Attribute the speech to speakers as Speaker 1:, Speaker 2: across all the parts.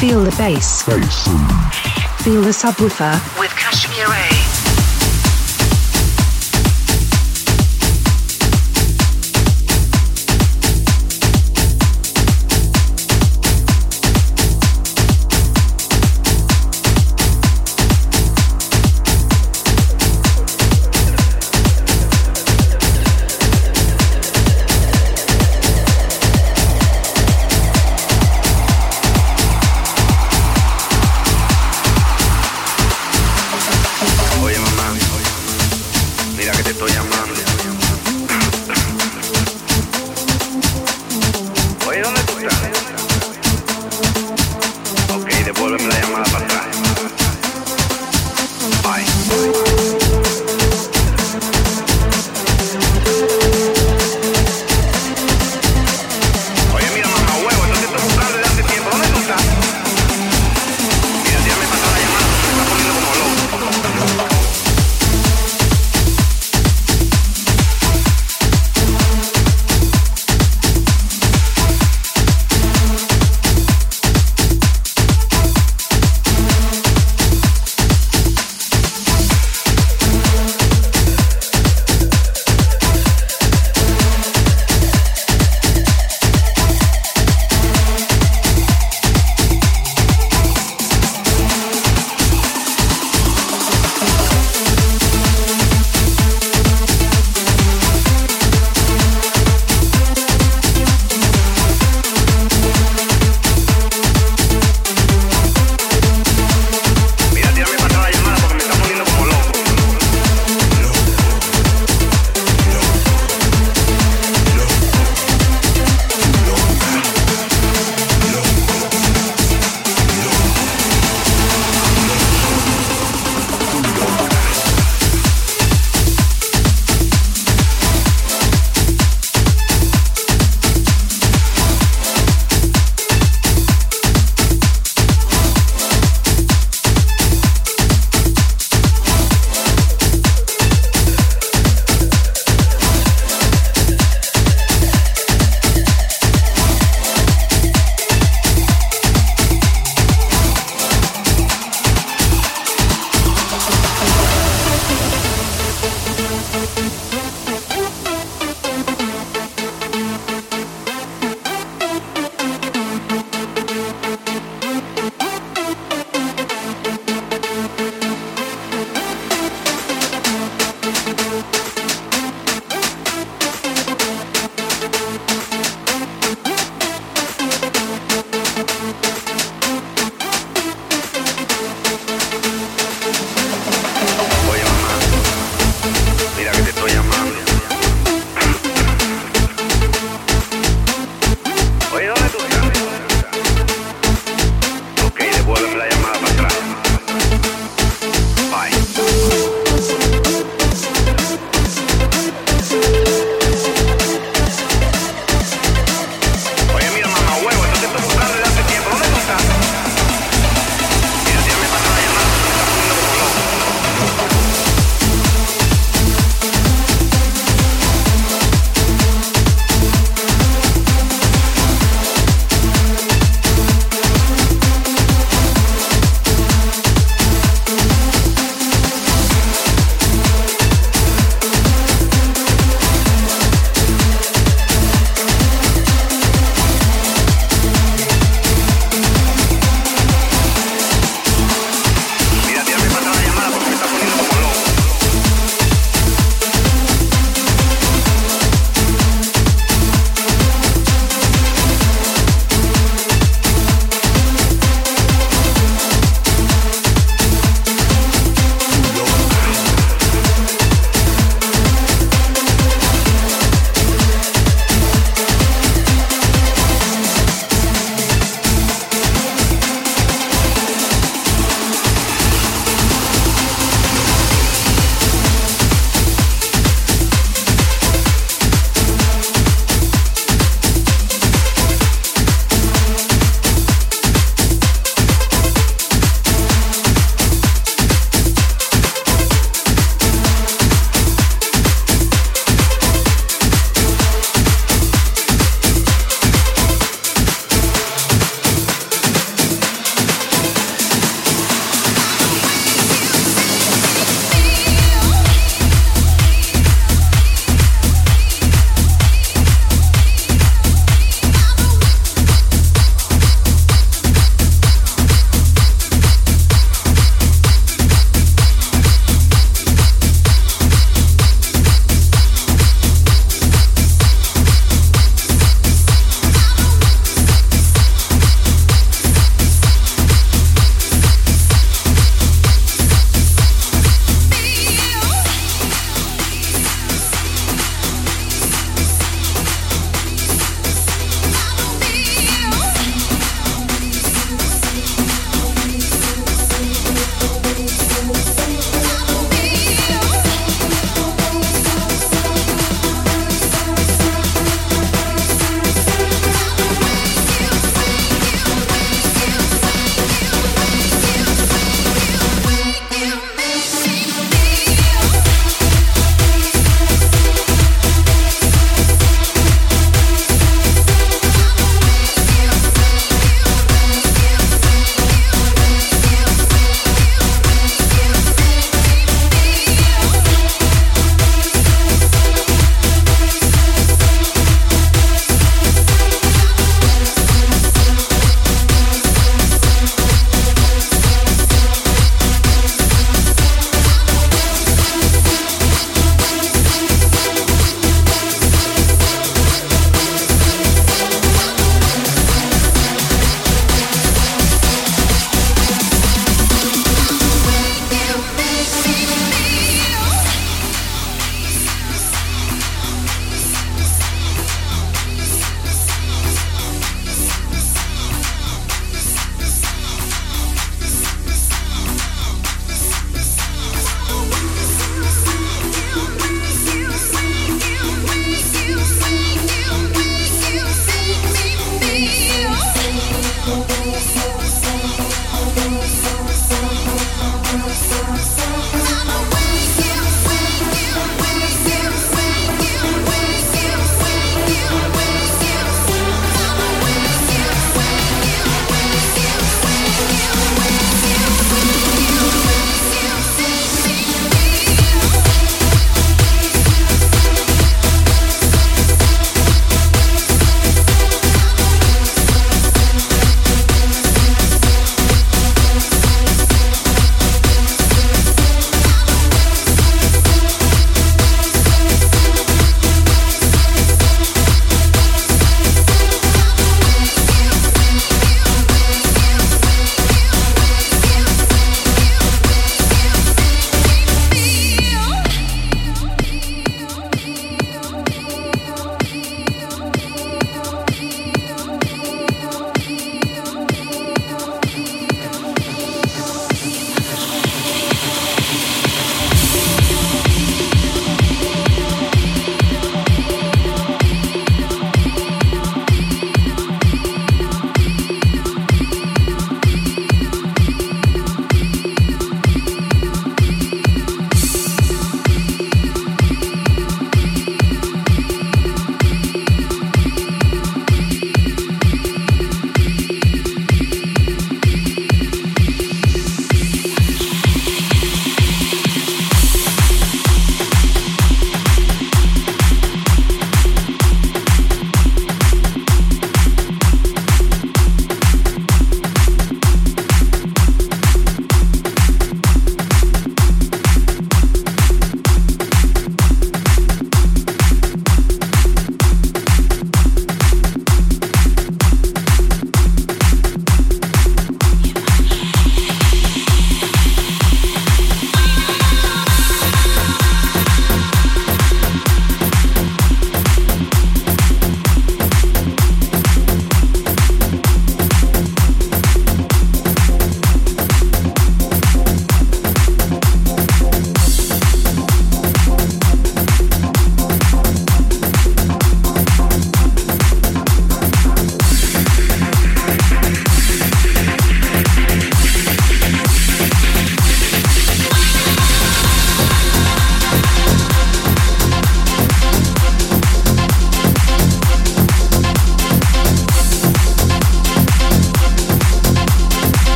Speaker 1: Just feel the bass. Feel the subwoofer with Kashmir A.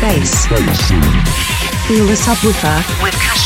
Speaker 2: bass. Feel the subwoofer with Cashmere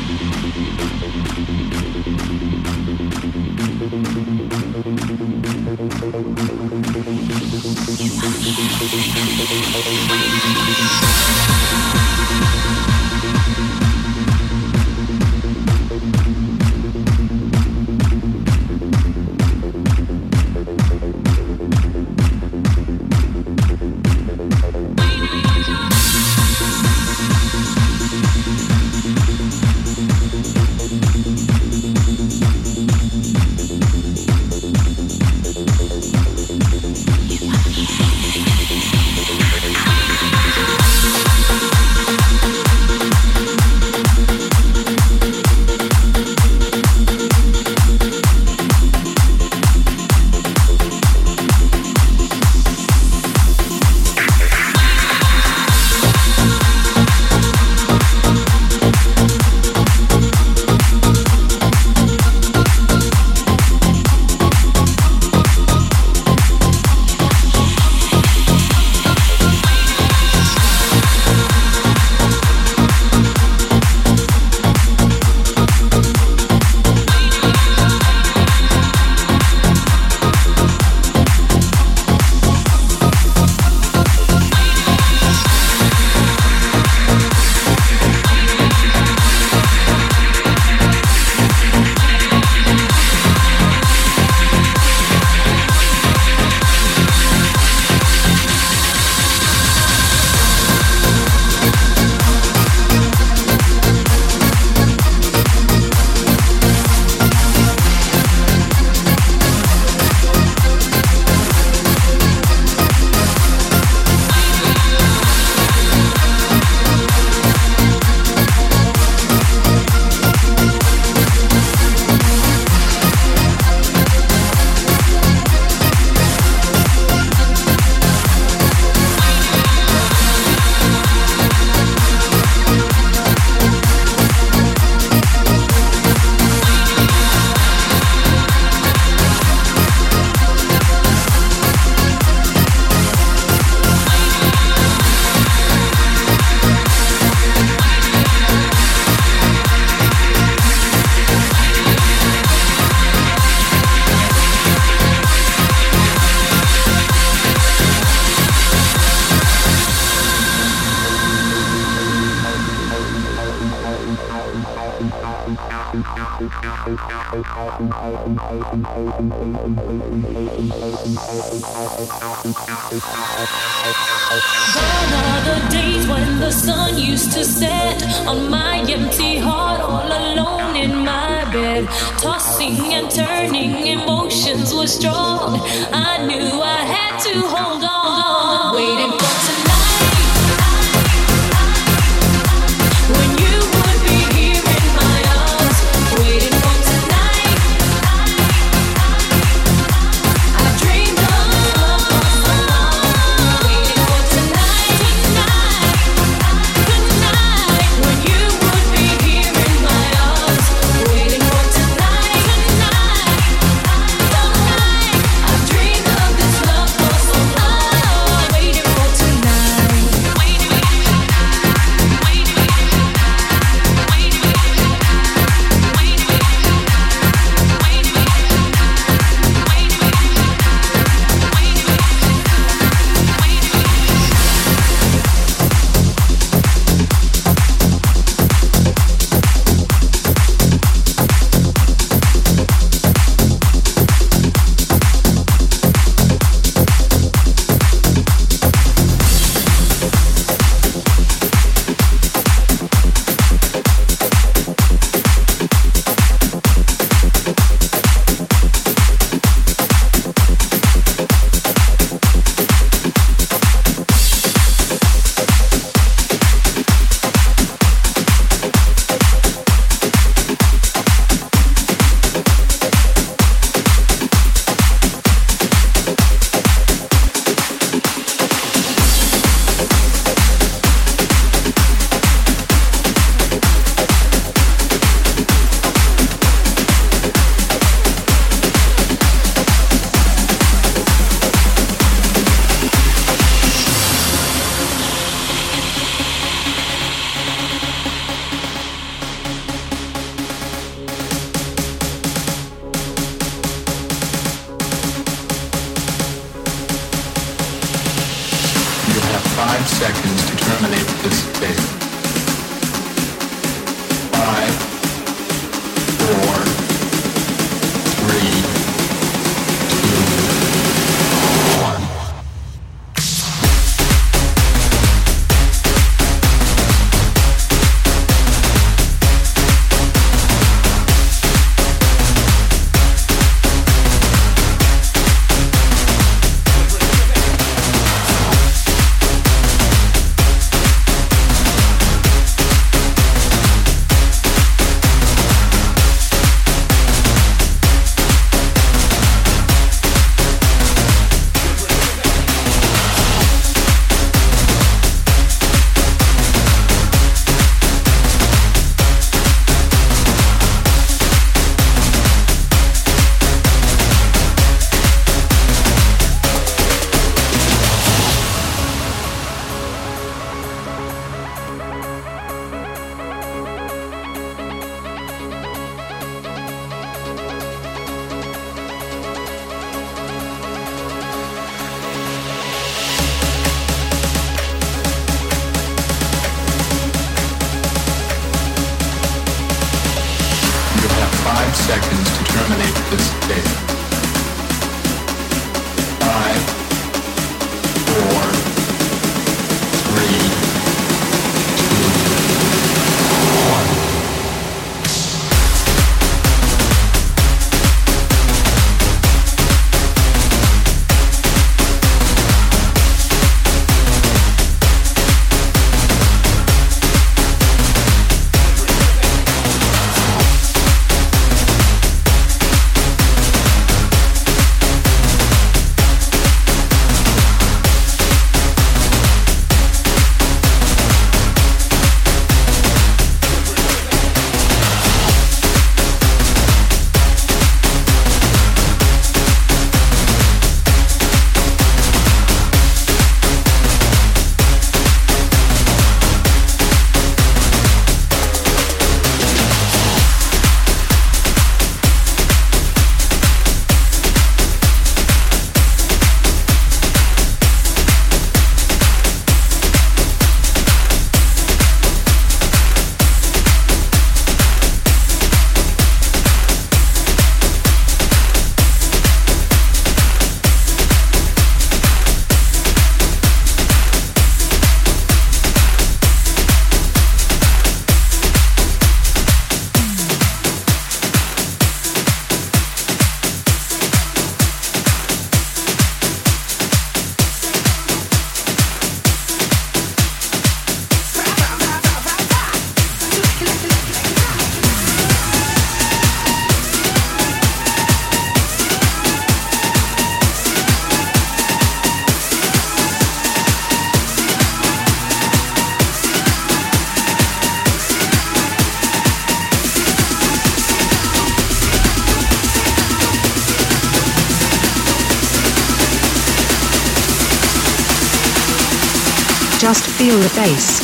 Speaker 3: the bass.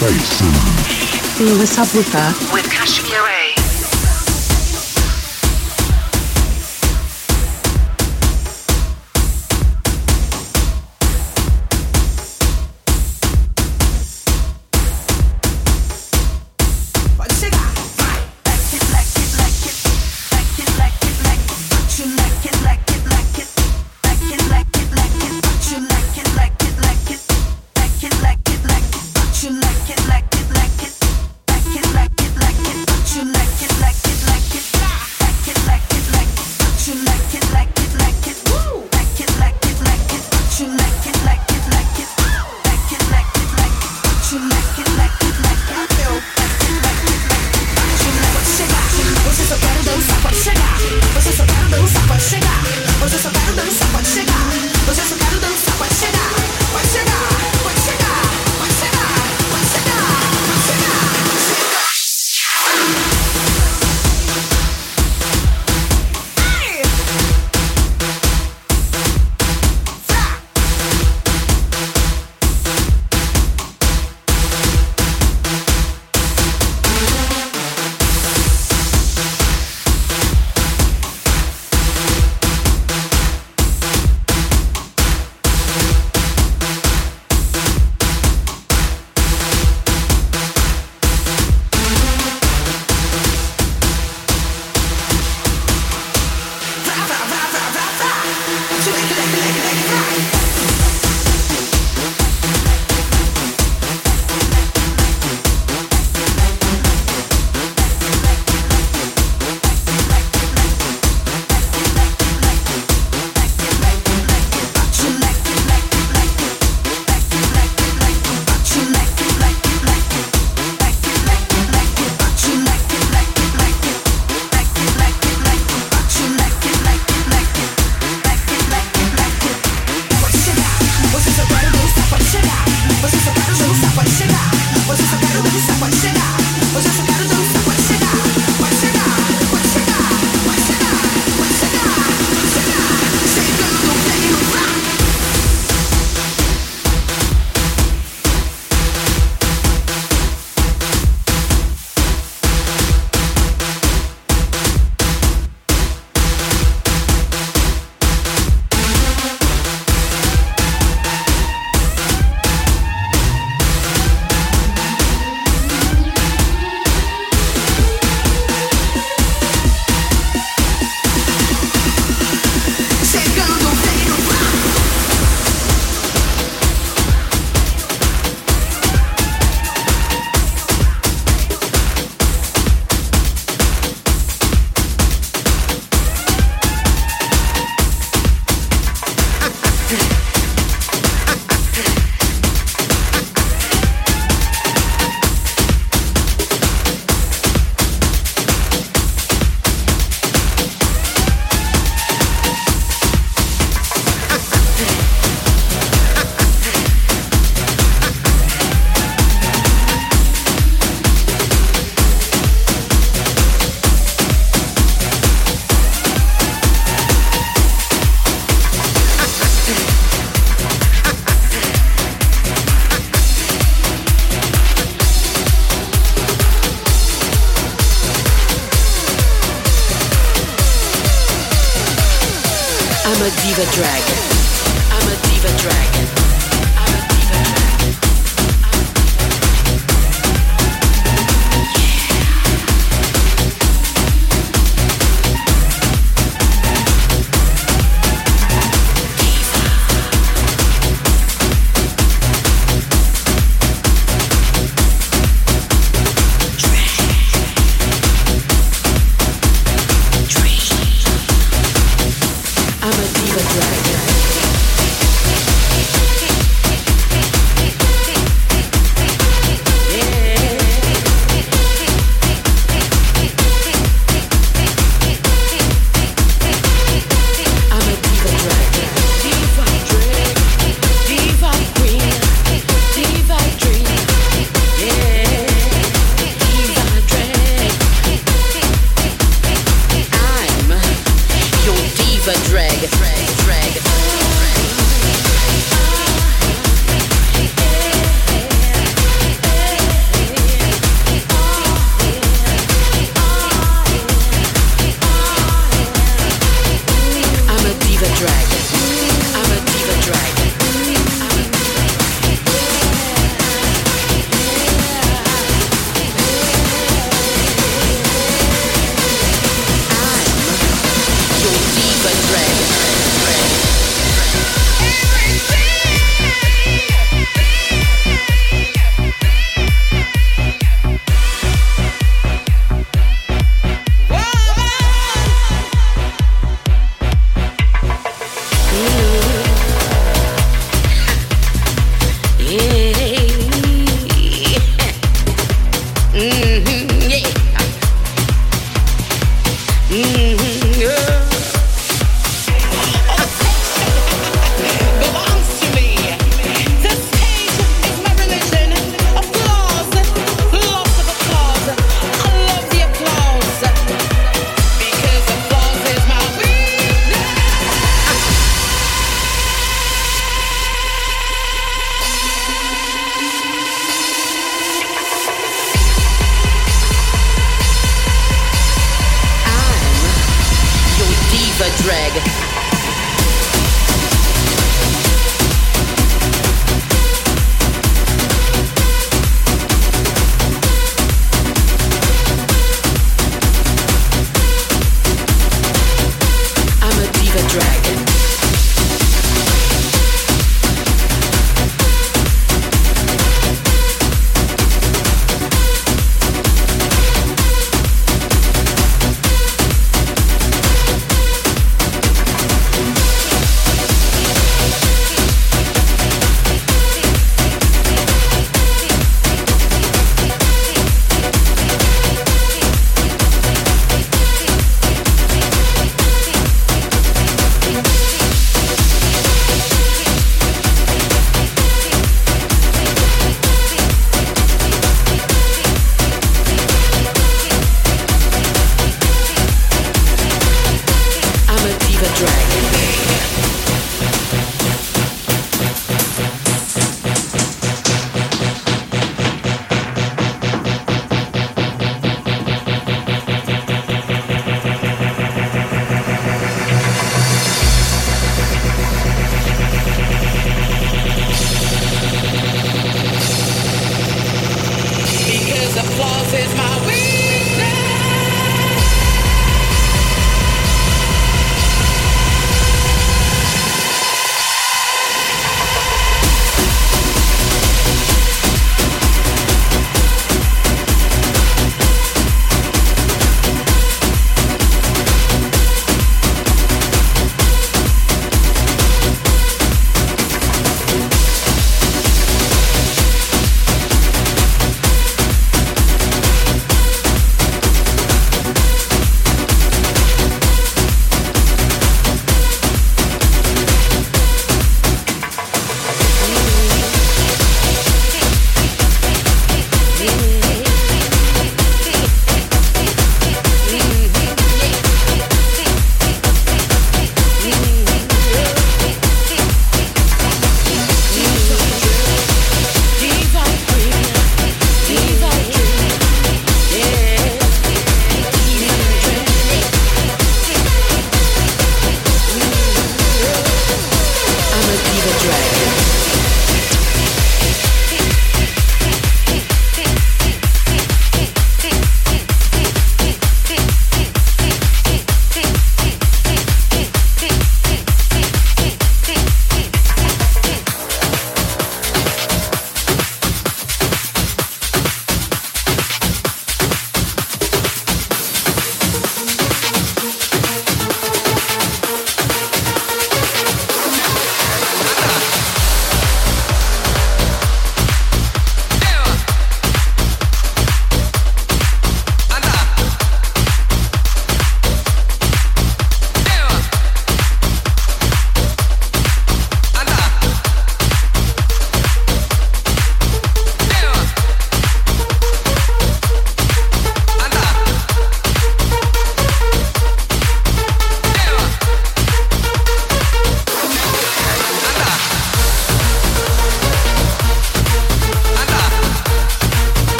Speaker 3: Feel the subwoofer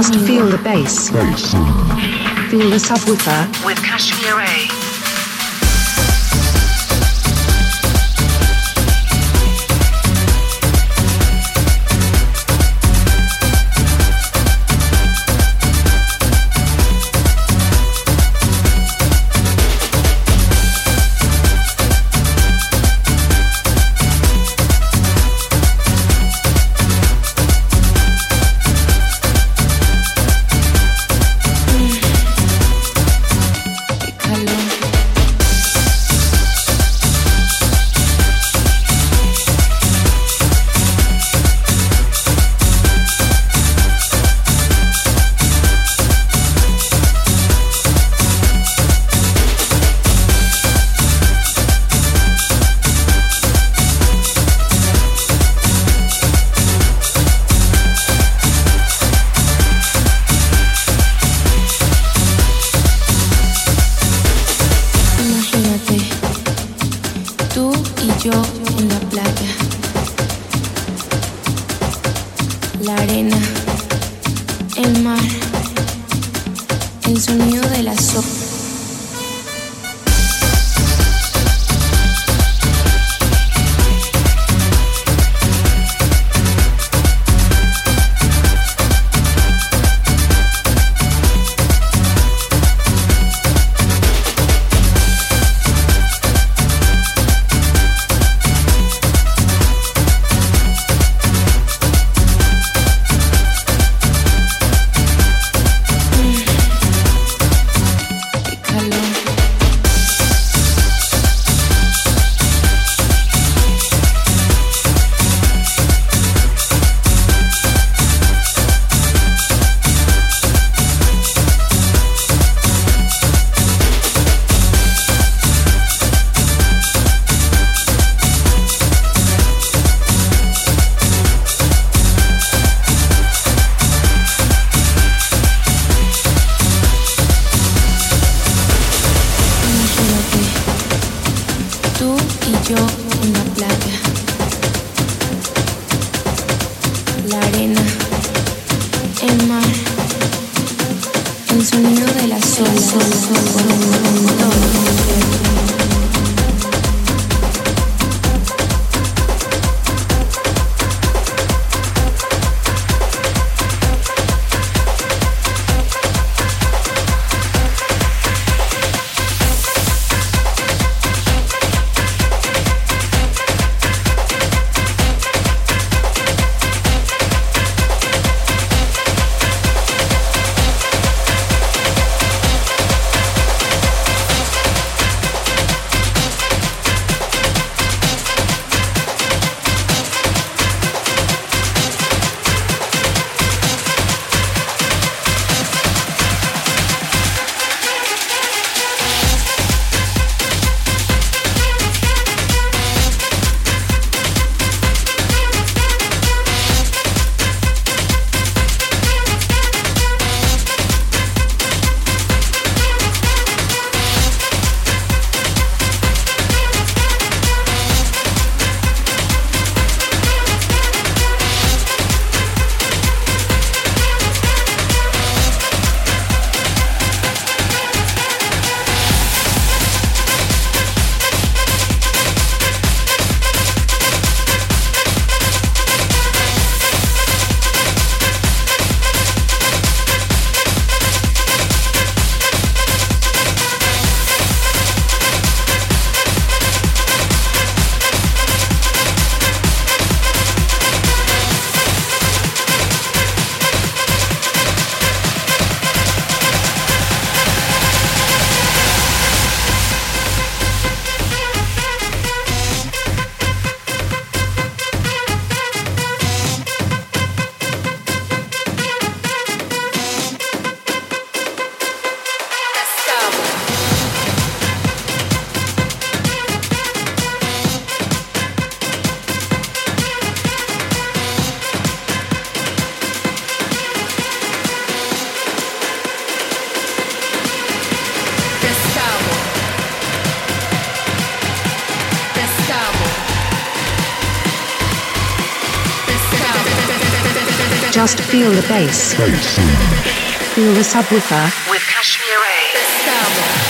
Speaker 4: Just feel the bass. Feel the subwoofer. With Cashmere
Speaker 1: Just feel the bass. Feel the subwoofer with Cashmere A.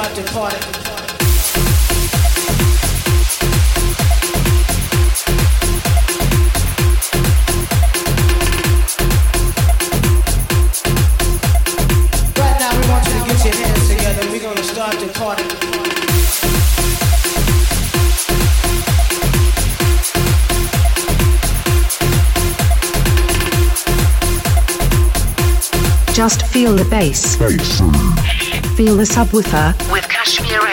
Speaker 5: We're gonna start the party.
Speaker 1: Just feel the bass. The subwoofer with Cashmere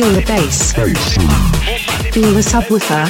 Speaker 1: feel the bass. Feel the subwoofer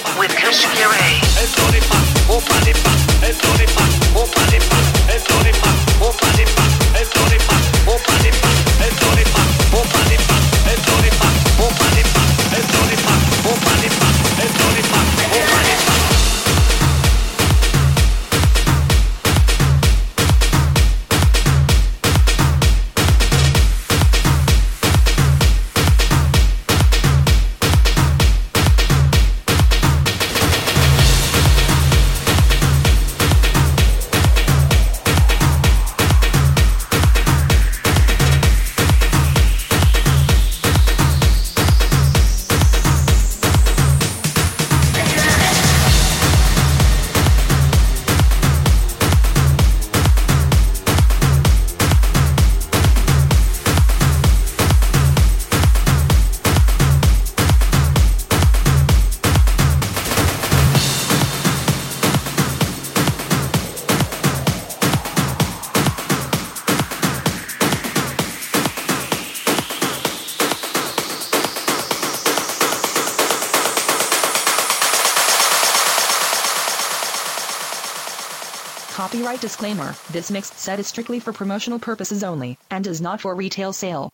Speaker 6: disclaimer This mixed set is strictly for promotional purposes only, and is not for retail sale.